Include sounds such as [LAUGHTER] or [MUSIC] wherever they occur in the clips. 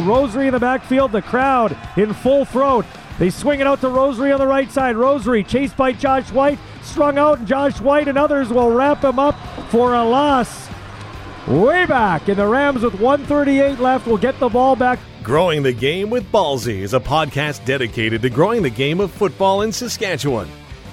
Rosary in the backfield, the crowd in full throat. They swing it out to Rosary on the right side. Rosary chased by Josh White, strung out, and Josh White and others will wrap him up for a loss. Way back, and the Rams with 138 left will get the ball back. Growing the Game with Ballsy is a podcast dedicated to growing the game of football in Saskatchewan.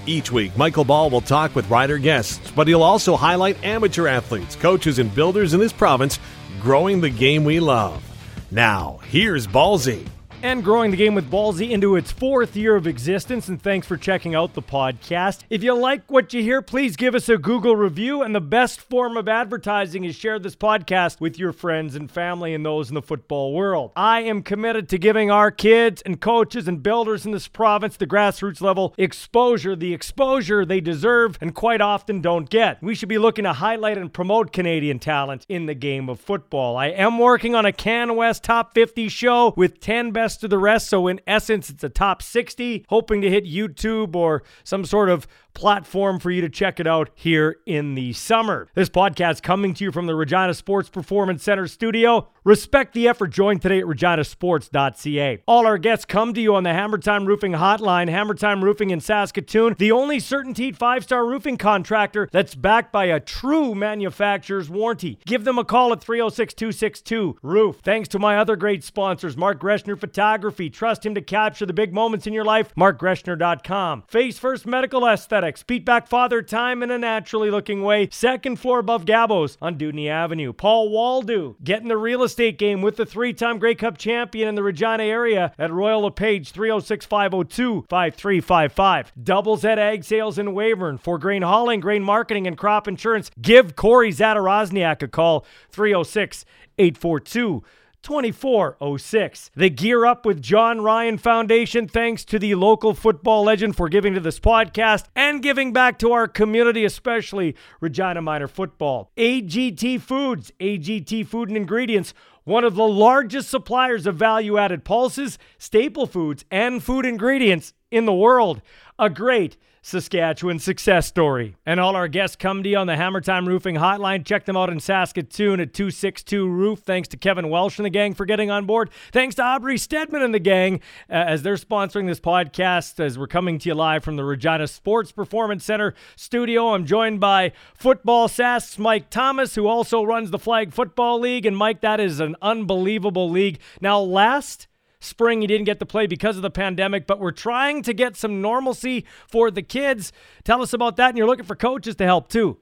Each week, Michael Ball will talk with rider guests, but he'll also highlight amateur athletes, coaches, and builders in this province growing the game we love. Now, here's Ballsy and growing the game with Ballsy into its fourth year of existence. And thanks for checking out the podcast. If you like what you hear, please give us a Google review. And the best form of advertising is share this podcast with your friends and family and those in the football world. I am committed to giving our kids and coaches and builders in this province the grassroots level exposure, the exposure they deserve and quite often don't get. We should be looking to highlight and promote Canadian talent in the game of football. I am working on a Can West Top 50 show with 10 best best of the rest. So, in essence, it's a top 60, hoping to hit YouTube or some sort of platform for you to check it out here in the summer. This podcast coming to you from the Regina Sports Performance Center studio. Respect the effort. Join today at reginasports.ca. All our guests come to you on the Hammer Time Roofing Hotline. Hammer Time Roofing in Saskatoon, the only CertainTeed five-star roofing contractor that's backed by a true manufacturer's warranty. Give them a call at 306-262-ROOF. Thanks to my other great sponsors, Mark Greshner Photography. Trust him to capture the big moments in your life. MarkGreshner.com. Face First Medical Aesthetics Athletics. Beat back Father Time in a naturally looking way. Second floor above Gabos on Dewdney Avenue. Paul Waldo getting the real estate game with the three time Grey Cup champion in the Regina area at Royal LePage 306 502 5355. Doubles at Ag Sales in Weyburn for grain hauling, grain marketing, and crop insurance. Give Corey Zadarozniak a call 306 842 2406. The Gear Up with Jon Ryan Foundation, thanks to the local football legend for giving to this podcast and giving back to our community, especially Regina Minor football. AGT Foods, AGT Food and Ingredients, one of the largest suppliers of value added pulses, staple foods, and food ingredients in the world. A great Saskatchewan success story. And all our guests come to you on the Hammer Time Roofing Hotline. Check them out in Saskatoon at 262 Roof. Thanks to Kevin Welsh and the gang for getting on board. Thanks to Aubrey Stedman and the gang uh, as they're sponsoring this podcast as we're coming to you live from the Regina Sports Performance Center studio. I'm joined by Football Sask's Mike Thomas, who also runs the Flag Football League. And Mike, that is an unbelievable league. Now, last spring he didn't get to play because of the pandemic, but we're trying to get some normalcy for the kids. Tell us about that, and you're looking for coaches to help too.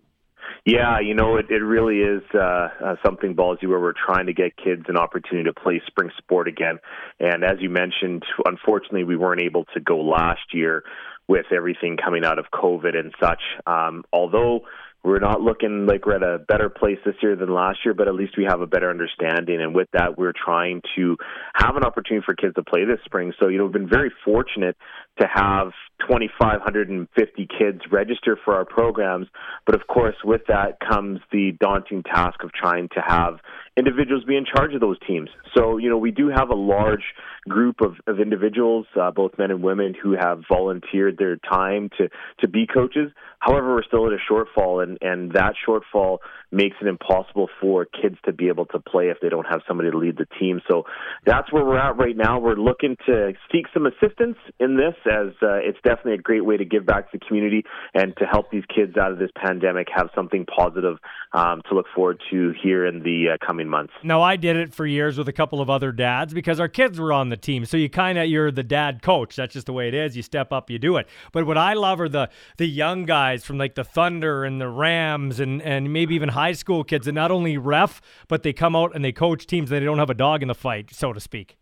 Yeah, you know, it, it really is uh, uh, something ballsy where we're trying to get kids an opportunity to play spring sport again. And as you mentioned, unfortunately, we weren't able to go last year with everything coming out of COVID and such. Um, although we're not looking like we're at a better place this year than last year, but at least we have a better understanding. And with that, we're trying to have an opportunity for kids to play this spring. So, you know, we've been very fortunate to have 2,550 kids register for our programs. But of course, with that comes the daunting task of trying to have individuals be in charge of those teams. So, you know, we do have a large group of, of individuals, uh, both men and women, who have volunteered their time to, to be coaches. However, we're still at a shortfall, and, and that shortfall makes it impossible for kids to be able to play if they don't have somebody to lead the team. So that's where we're at right now. We're looking to seek some assistance in this, as uh, it's definitely a great way to give back to the community and to help these kids out of this pandemic have something positive um, to look forward to here in the uh, coming months. Now, I did it for years with a couple of other dads because our kids were on the team. So you kind of you're the dad coach. That's just the way it is. You step up, you do it. But what I love are the the young guys from like the Thunder and the Rams and and maybe even high school kids that not only ref but they come out and they coach teams that they don't have a dog in the fight, so to speak.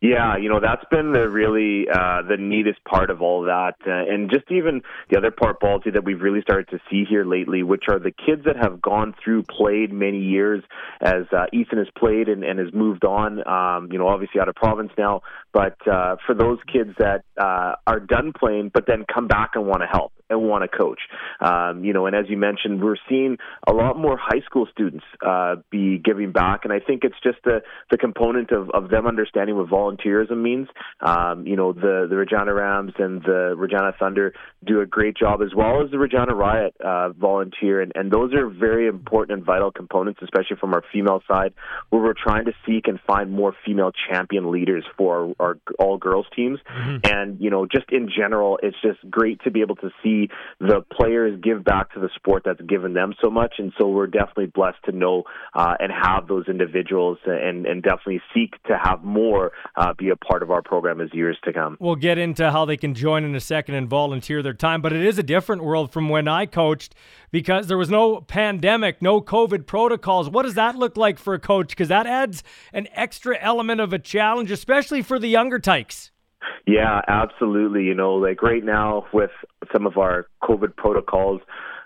Yeah, you know that's been the really uh, the neatest part of all that, uh, and just even the other part, Ballsy, that we've really started to see here lately, which are the kids that have gone through, played many years, as uh, Ethan has played and, and has moved on. Um, you know, obviously out of province now, but uh, for those kids that uh, are done playing, but then come back and want to help and want to coach, um, you know, and as you mentioned, we're seeing a lot more high school students uh, be giving back, and I think it's just the the component of, of them understanding what volunteerism means. Um, you know, the the Regina Rams and the Regina Thunder do a great job, as well as the Regina Riot uh, volunteer, and, and those are very important and vital components, especially from our female side, where we're trying to seek and find more female champion leaders for our, our all girls teams, mm-hmm. and you know, just in general, it's just great to be able to see the players give back to the sport that's given them so much, and so we're definitely blessed to know uh, and have those individuals, and and definitely seek to have more uh, be a part of our program as years to come. We'll get into how they can join in a second and volunteer their time, but it is a different world from when I coached because there was no pandemic, no COVID protocols. What does that look like for a coach? Because that adds an extra element of a challenge, especially for the younger tykes. Yeah, absolutely. You know, like right now with some of our COVID protocols,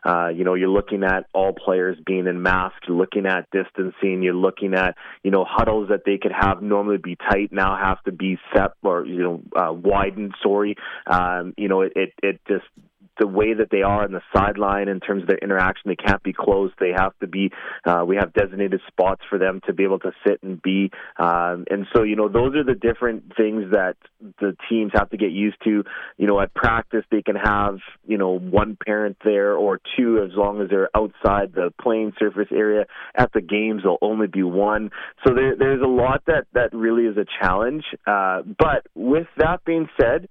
uh, you know, you're looking at all players being in masks, you're looking at distancing, you're looking at, you know, huddles that they could have normally be tight now have to be set or, you know, uh, widened, sorry. Um, you know, it, it, it just the way that they are on the sideline in terms of their interaction. They can't be closed. They have to be. Uh, we have designated spots for them to be able to sit and be. Um, and so, you know, those are the different things that the teams have to get used to. You know, at practice they can have you know one parent there or two as long as they're outside the playing surface area. At the games, there'll only be one. So there, there's a lot that that really is a challenge. Uh, but with that being said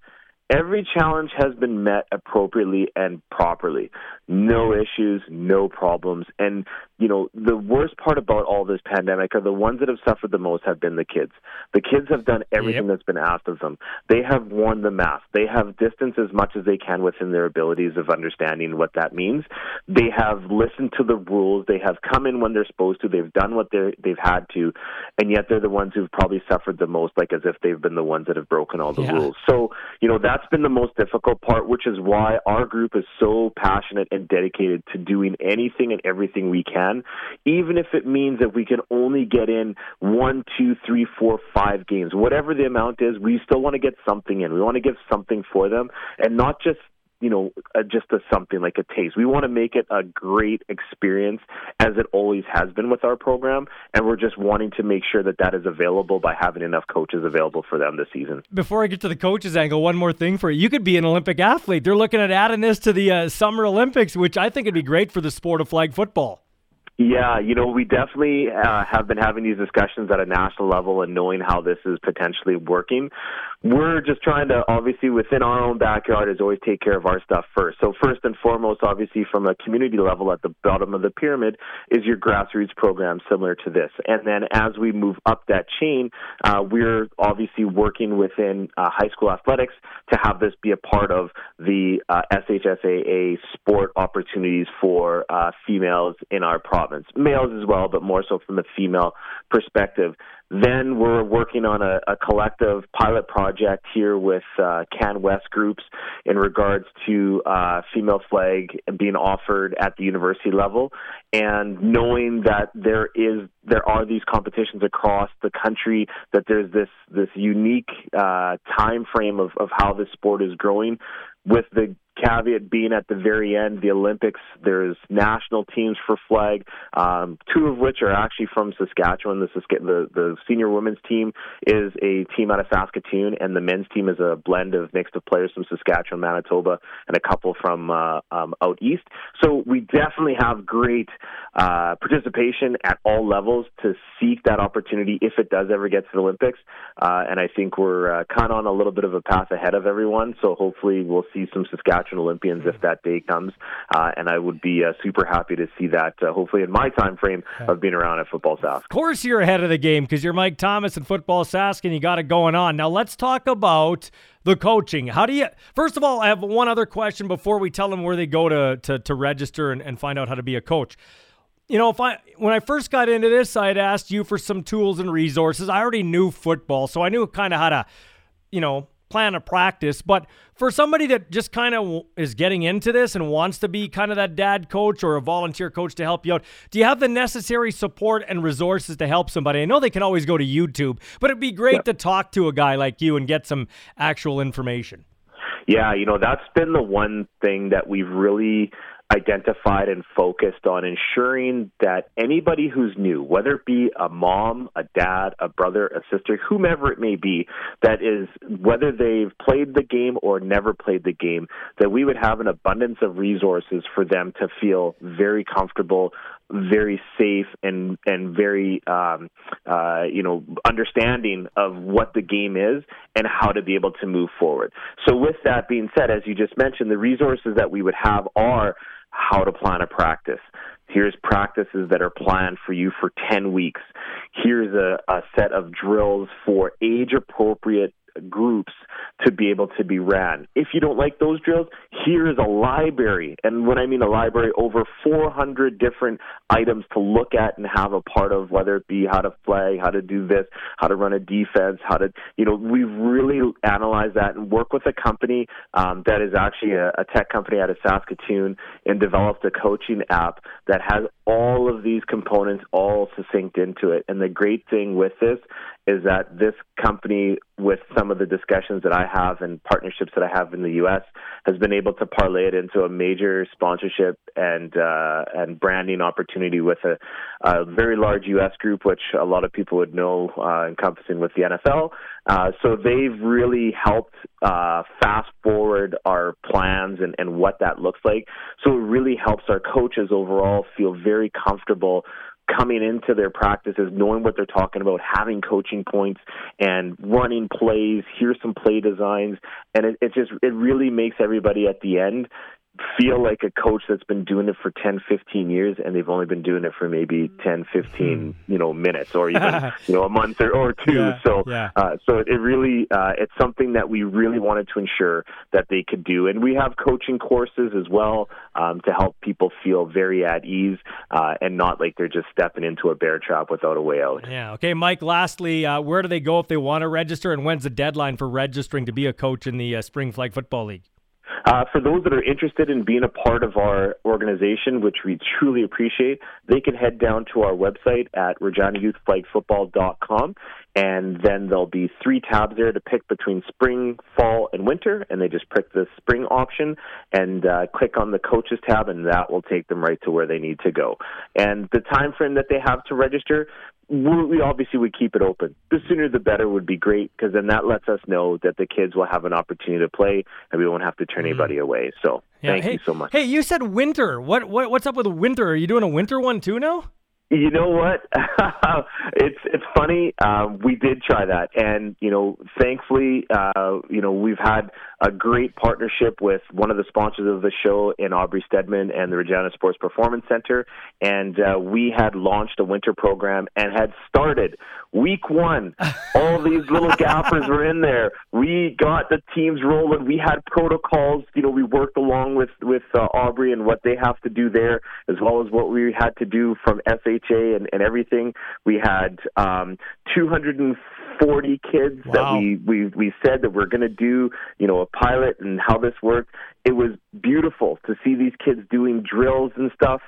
every challenge has been met appropriately and properly. No issues, no problems. And, you know, the worst part about all this pandemic are the ones that have suffered the most have been the kids. The kids have done everything yep. that's been asked of them. They have worn the mask. They have distanced as much as they can within their abilities of understanding what that means. They have listened to the rules. They have come in when they're supposed to. They've done what they they've had to. And yet they're the ones who've probably suffered the most, like as if they've been the ones that have broken all the yeah. rules. So, you know, that's been the most difficult part, which is why our group is so passionate and dedicated to doing anything and everything we can, even if it means that we can only get in one, two, three, four, five games, whatever the amount is, we still want to get something in. We want to give something for them and not just you know, uh, just a something like a taste. We want to make it a great experience as it always has been with our program, and we're just wanting to make sure that that is available by having enough coaches available for them this season. Before I get to the coaches angle, one more thing for you. You could be an Olympic athlete. They're looking at adding this to the uh, Summer Olympics, which I think would be great for the sport of flag football. Yeah, you know, we definitely uh, have been having these discussions at a national level and knowing how this is potentially working we're just trying to obviously within our own backyard is always take care of our stuff first. So first and foremost, obviously from a community level at the bottom of the pyramid is your grassroots program similar to this. And then as we move up that chain, uh, we're obviously working within uh, high school athletics to have this be a part of the uh, SHSAA sport opportunities for uh, females in our province, males as well, but more so from the female perspective. Then we're working on a, a collective pilot project here with uh, Can West groups in regards to uh, female flag being offered at the university level, and knowing that there is there are these competitions across the country, that there's this this unique uh, time frame of, of how this sport is growing with the caveat being at the very end, the Olympics, there's national teams for flag, um, two of which are actually from Saskatchewan. The, the, the senior women's team is a team out of Saskatoon, and the men's team is a blend of mixed of players from Saskatchewan, Manitoba, and a couple from uh, um, out east. So we definitely have great uh, participation at all levels to seek that opportunity if it does ever get to the Olympics. Uh, and I think we're uh, kind of on a little bit of a path ahead of everyone. So hopefully we'll see some Saskatchewan Saskatchewan Olympians if that day comes. Uh, and I would be uh, super happy to see that, uh, hopefully, in my time frame of being around at Football Sask. Of course, you're ahead of the game because you're Mike Thomas and Football Sask, and you got it going on. Now, let's talk about the coaching. How do you, first of all, I have one other question before we tell them where they go to, to, to register and, and find out how to be a coach you know, if I when I first got into this, I had asked you for some tools and resources. I already knew football, so I knew kind of how to, you know, plan a practice. But for somebody that just kind of is getting into this and wants to be kind of that dad coach or a volunteer coach to help you out, do you have the necessary support and resources to help somebody? I know they can always go to YouTube, but it'd be great to talk to a guy like you and get some actual information. Yeah, you know, that's been the one thing that we've really identified and focused on ensuring that anybody who's new, whether it be a mom, a dad, a brother, a sister, whomever it may be, that is, whether they've played the game or never played the game, that we would have an abundance of resources for them to feel very comfortable, very safe, and and very um, uh, you know understanding of what the game is and how to be able to move forward. So, with that being said, as you just mentioned, the resources that we would have are how to plan a practice. Here's practices that are planned for you for 10 weeks. Here's a, a set of drills for age appropriate groups to be able to be ran. If you don't like those drills, here is a library. And when I mean a library, over 400 different items to look at and have a part of, whether it be how to play, how to do this, how to run a defense, how to, you know, we've really analyzed that and work with a company um, that is actually a, a tech company out of Saskatoon and developed a coaching app that has all of these components all succinct into it. And the great thing with this is that this company, with some of the discussions that I have and partnerships that I have in the U.S., has been able to parlay it into a major sponsorship and uh, and branding opportunity with a, a, very large U.S. group, which a lot of people would know, uh, encompassing with the NFL. Uh, so they've really helped uh, fast forward our plans and, and what that looks like. So it really helps our coaches overall feel very comfortable coming into their practices, knowing what they're talking about, having coaching points, and running plays. Here's some play designs, and it, it just it really makes everybody at the end feel like a coach that's been doing it for 10 15 years and they've only been doing it for maybe 10 15 hmm. you know minutes or even [LAUGHS] you know a month or, or two. Yeah, so yeah. Uh, so it really uh, it's something that we really wanted to ensure that they could do. And we have coaching courses as well um, to help people feel very at ease uh, and not like they're just stepping into a bear trap without a way out. Yeah. Okay mike lastly uh, where do they go if they want to register and when's the deadline for registering to be a coach in the uh, spring flag football league uh, for those that are interested in being a part of our organization, which we truly appreciate, they can head down to our website at reginayouthflagfootball.com, and then there'll be three tabs there to pick between spring, fall, and winter, and they just pick the spring option and uh, click on the coaches tab, and that will take them right to where they need to go. And the time frame that they have to register, we obviously would keep it open. The sooner the better would be great because then that lets us know that the kids will have an opportunity to play and we won't have to turn mm. anybody away. So yeah. thank hey, you so much. Hey, you said winter. What, what what's up with winter? Are you doing a winter one too now? You know what? [LAUGHS] it's it's funny. Um, we did try that, and you know, thankfully, uh, you know, we've had a great partnership with one of the sponsors of the show in Aubrey Stedman and the Regina Sports Performance Center, and uh, we had launched a winter program and had started week one. [LAUGHS] All these little gaffers were in there. We got the teams rolling. We had protocols. You know, we worked along with with uh, Aubrey and what they have to do there, as well as what we had to do from SHA and, and everything. We had um, 240 kids wow. that we, we, we said that we're going to do, you know, a pilot and how this worked. It was beautiful to see these kids doing drills and stuff.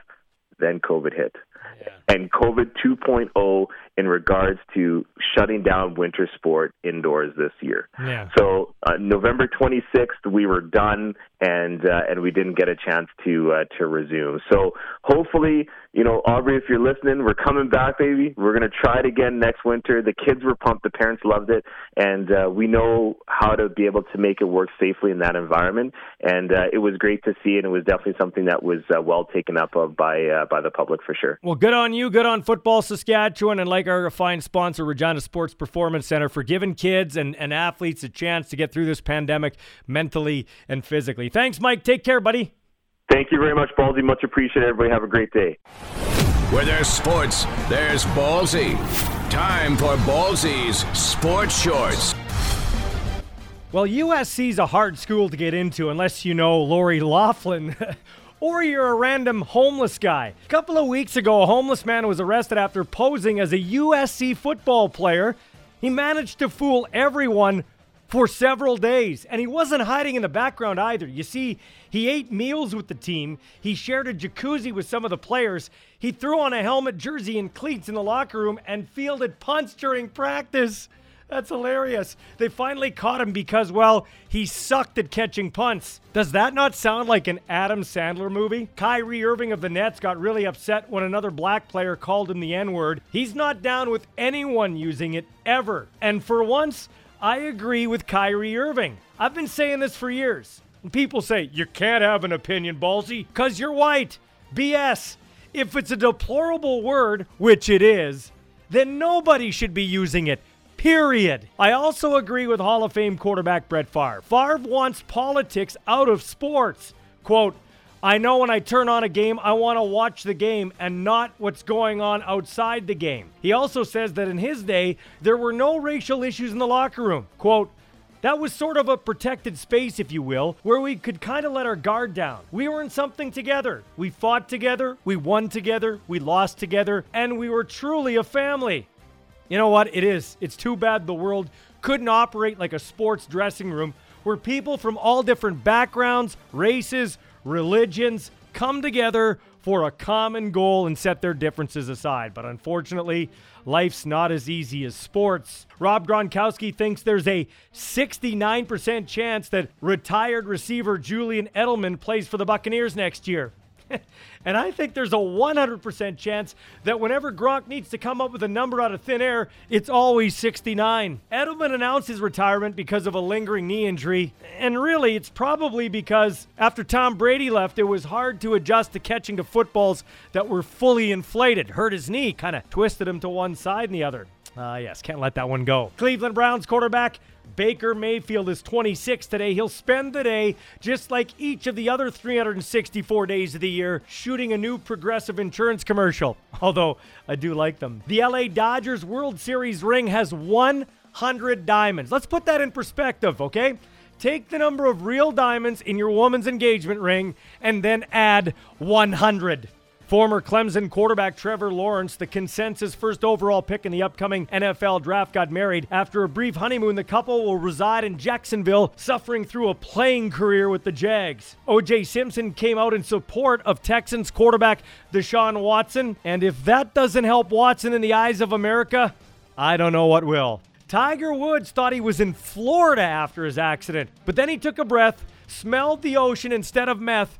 Then COVID hit. Yeah. And COVID 2.0 in regards to shutting down winter sport indoors this year. Yeah. So uh, November 26th, we were done, and uh, and we didn't get a chance to uh, to resume. So hopefully, you know, Aubrey, if you're listening, we're coming back, baby. We're gonna try it again next winter. The kids were pumped, the parents loved it, and uh, we know how to be able to make it work safely in that environment. And uh, it was great to see, and it was definitely something that was uh, well taken up of by uh, by the public for sure. Well, good on you, good on Football Saskatchewan, and like our fine sponsor, Regina Sports Performance Center, for giving kids and, and athletes a chance to get through this pandemic mentally and physically. Thanks, Mike. Take care, buddy. Thank you very much, Ballsy. Much appreciated. Everybody have a great day. Where there's sports, there's Ballsy. Time for Ballsy's Sports Shorts. Well, USC's a hard school to get into unless you know Lori Loughlin. [LAUGHS] or you're a random homeless guy. A couple of weeks ago, a homeless man was arrested after posing as a USC football player. He managed to fool everyone for several days. And he wasn't hiding in the background either. You see, he ate meals with the team, he shared a jacuzzi with some of the players, he threw on a helmet, jersey, and cleats in the locker room, and fielded punts during practice. That's hilarious. They finally caught him because, well, he sucked at catching punts. Does that not sound like an Adam Sandler movie? Kyrie Irving of the Nets got really upset when another black player called him the N word. He's not down with anyone using it ever. And for once, I agree with Kyrie Irving. I've been saying this for years. People say, you can't have an opinion, ballsy, because you're white. BS. If it's a deplorable word, which it is, then nobody should be using it. Period. I also agree with Hall of Fame quarterback Brett Favre. Favre wants politics out of sports. Quote, I know when I turn on a game, I want to watch the game and not what's going on outside the game. He also says that in his day, there were no racial issues in the locker room. Quote, that was sort of a protected space, if you will, where we could kind of let our guard down. We were in something together. We fought together, we won together, we lost together, and we were truly a family. You know what? It is. It's too bad the world couldn't operate like a sports dressing room where people from all different backgrounds, races, religions come together for a common goal and set their differences aside. But unfortunately, life's not as easy as sports. Rob Gronkowski thinks there's a 69% chance that retired receiver Julian Edelman plays for the Buccaneers next year. [LAUGHS] and I think there's a 100% chance that whenever Gronk needs to come up with a number out of thin air, it's always 69. Edelman announced his retirement because of a lingering knee injury, and really, it's probably because after Tom Brady left, it was hard to adjust to catching to footballs that were fully inflated. Hurt his knee, kind of twisted him to one side and the other. Ah, uh, yes, can't let that one go. Cleveland Browns quarterback Baker Mayfield is 26 today. He'll spend the day, just like each of the other 364 days of the year, shooting a new progressive insurance commercial. [LAUGHS] Although I do like them. The LA Dodgers World Series ring has 100 diamonds. Let's put that in perspective, okay? Take the number of real diamonds in your woman's engagement ring and then add 100. Former Clemson quarterback Trevor Lawrence, the consensus first overall pick in the upcoming NFL draft, got married. After a brief honeymoon, the couple will reside in Jacksonville, suffering through a playing career with the Jags. OJ Simpson came out in support of Texans quarterback Deshaun Watson, and if that doesn't help Watson in the eyes of America, I don't know what will. Tiger Woods thought he was in Florida after his accident, but then he took a breath, smelled the ocean instead of meth,